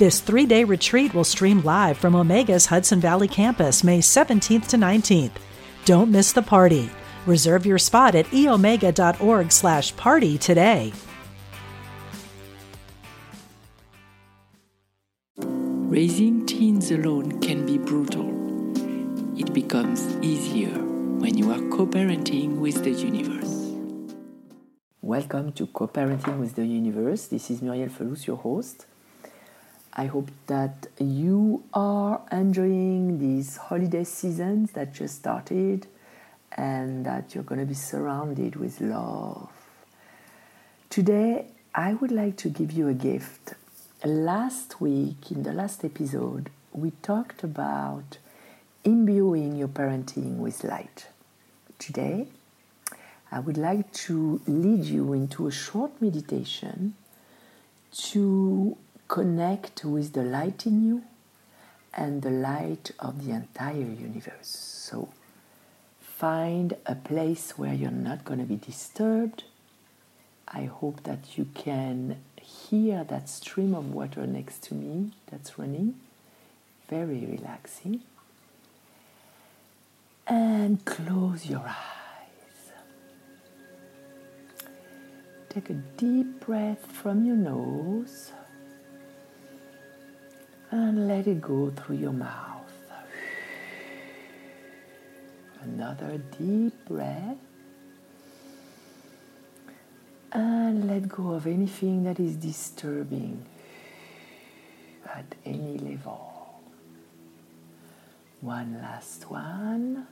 This three day retreat will stream live from Omega's Hudson Valley campus May 17th to 19th. Don't miss the party. Reserve your spot at eomega.org slash party today. Raising teens alone can be brutal. It becomes easier when you are co parenting with the universe. Welcome to Co Parenting with the Universe. This is Murielle Fellous, your host. I hope that you are enjoying these holiday seasons that just started and that you're going to be surrounded with love. Today, I would like to give you a gift. Last week, in the last episode, we talked about imbuing your parenting with light. Today, I would like to lead you into a short meditation to connect with the light in you and the light of the entire universe. So find a place where you're not going to be disturbed. I hope that you can hear that stream of water next to me that's running. Very relaxing. And close your eyes. Take a deep breath from your nose and let it go through your mouth. Another deep breath. And let go of anything that is disturbing at any level. One last one.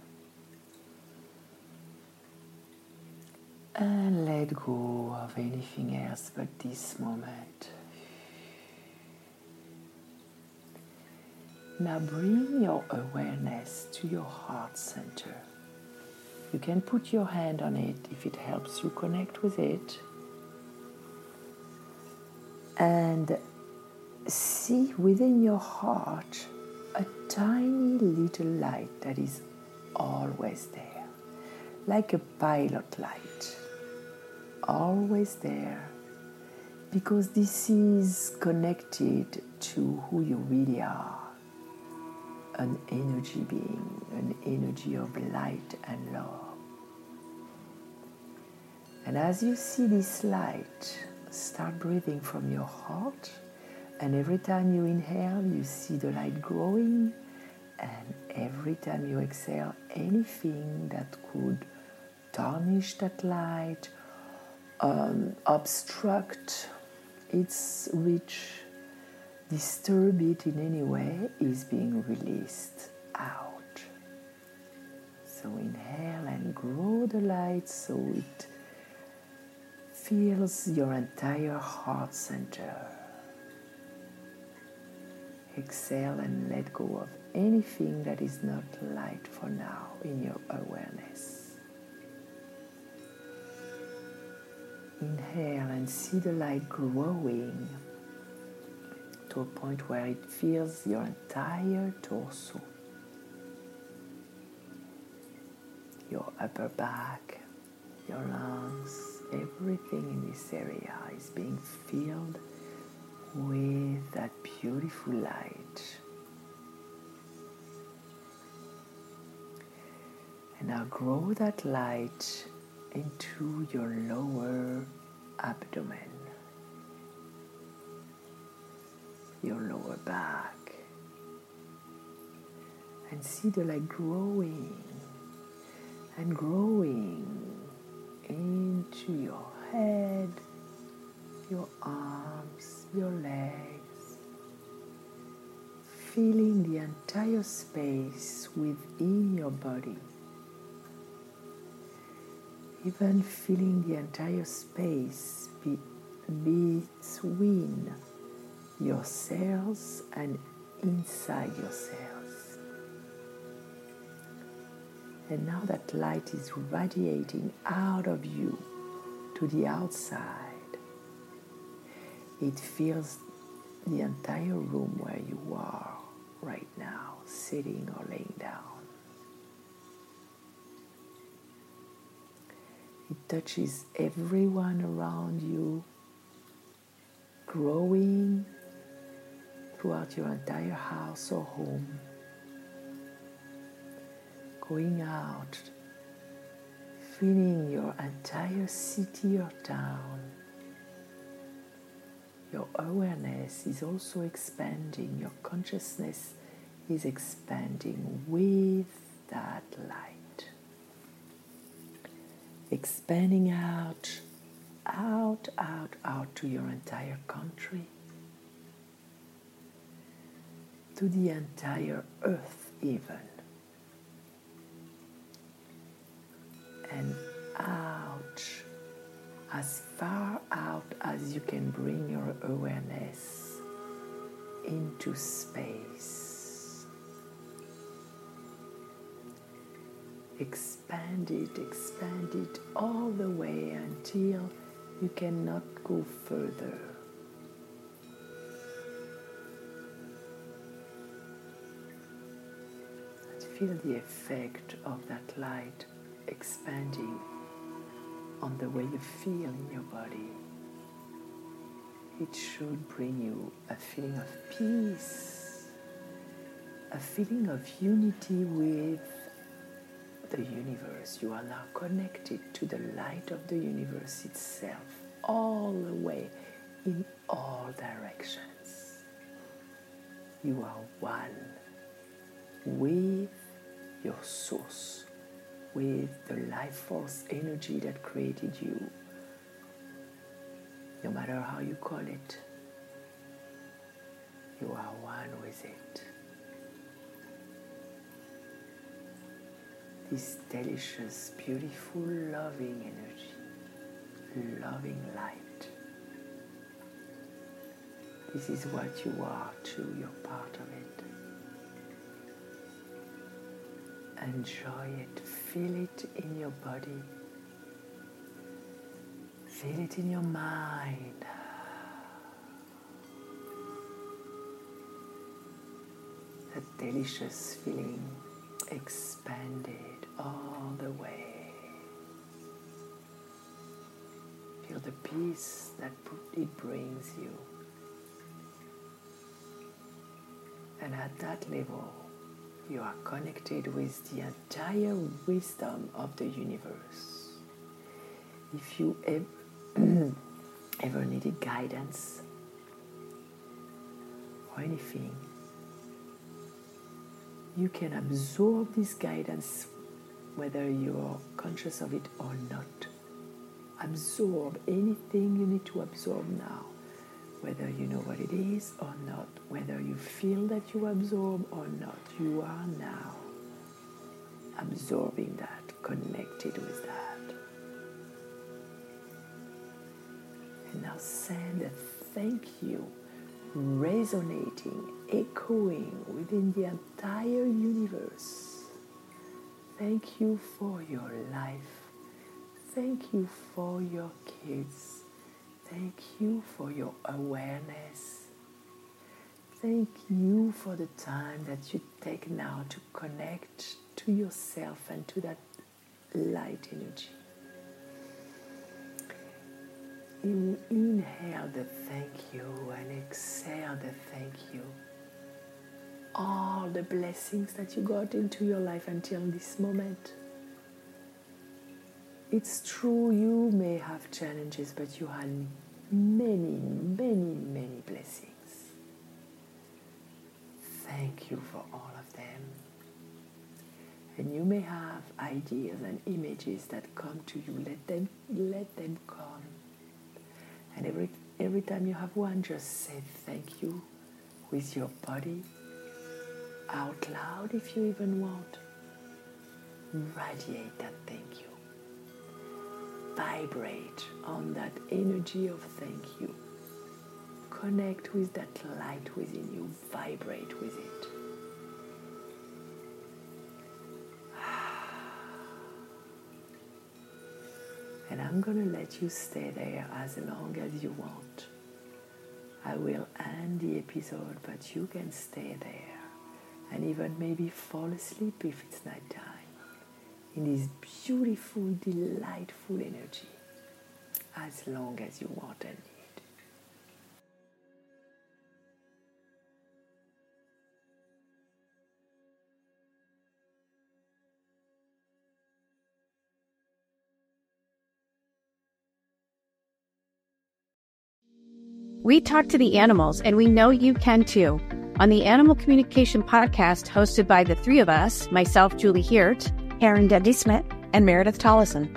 And let go of anything else but this moment. Now bring your awareness to your heart center. You can put your hand on it if it helps you connect with it. And see within your heart a tiny little light that is always there, like a pilot light, always there, because this is connected to who you really are an energy being, an energy of light and love. And as you see this light, start breathing from your heart. And every time you inhale, you see the light growing. And every time you exhale, anything that could tarnish that light, um, obstruct its reach, disturb it in any way is being released out. So inhale and grow the light so it fills your entire heart center. Exhale and let go of anything that is not light for now in your awareness. Inhale and see the light growing a point where it fills your entire torso, your upper back, your lungs, everything in this area is being filled with that beautiful light. And now grow that light into your lower abdomen. Your lower back. And see the light growing and growing into your head, your arms, your legs, filling the entire space within your body, even filling the entire space be- between your cells and inside your cells. And now that light is radiating out of you to the outside. It fills the entire room where you are right now, sitting or laying down. It touches everyone around you, growing throughout your entire house or home, going out, filling your entire city or town. Your awareness is also expanding, your consciousness is expanding with that light. Expanding out, out, out, out to your entire country, to the entire earth, even, and out as far out as you can bring your awareness into space. expand it, expand it all the way until you cannot go further. Feel the effect of that light expanding on the way you feel in your body. It should bring you a feeling of peace, a feeling of unity with the universe. You are now connected to the light of the universe itself, all the way in all directions. You are one with your source, with the life force energy that created you, no matter how you call it. You are one with it. this delicious, beautiful, loving energy, loving light. This is what you are too, you're part of it. Enjoy it, feel it in your body, feel it in your mind. That delicious feeling expanded all the way. Feel the peace that it brings you. And at that level, you are connected with the entire wisdom of the universe. If you ever, needed guidance or anything, you can absorb this guidance whether you're conscious of it or not. Absorb anything you need to absorb now, whether you know what it is or not, whether you feel that you absorb or not. You are now absorbing that, connected with that. And now send a thank you resonating, echoing within the entire universe Thank you for your life. Thank you for your kids. Thank you for your awareness. Thank you for the time that you take now to connect to yourself and to that light energy. In, inhale the thank you and exhale the thank you all the blessings that you got into your life until this moment. It's true, you may have challenges, but you had many, many, many blessings. Thank you for all of them. And you may have ideas and images that come to you. Let them let them come. And every every time you have one, just say thank you with your body out loud if you even want. Radiate that thank you. Vibrate on that energy of thank you. connect with that light within you, vibrate with it. And I'm going to let you stay there as long as you want. I will end the episode, but you can stay there and even maybe fall asleep if it's night time in this beautiful, delightful energy as long as you want and need. We talk to the animals, and we know you can too. On the Animal Communication Podcast, hosted by the three of us myself, Julie Hiert, Karen Dudley Smith, and Meredith Tollison.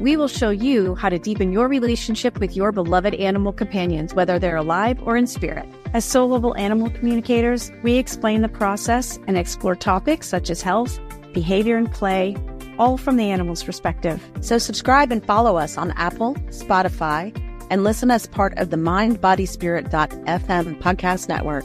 We will show you how to deepen your relationship with your beloved animal companions, whether they're alive or in spirit. As soul level animal communicators, We explain the process and explore topics such as health, behavior, and play, all from the animal's perspective. So subscribe and follow us on Apple, Spotify, and listen as part of the mindbodyspirit.fm podcast network.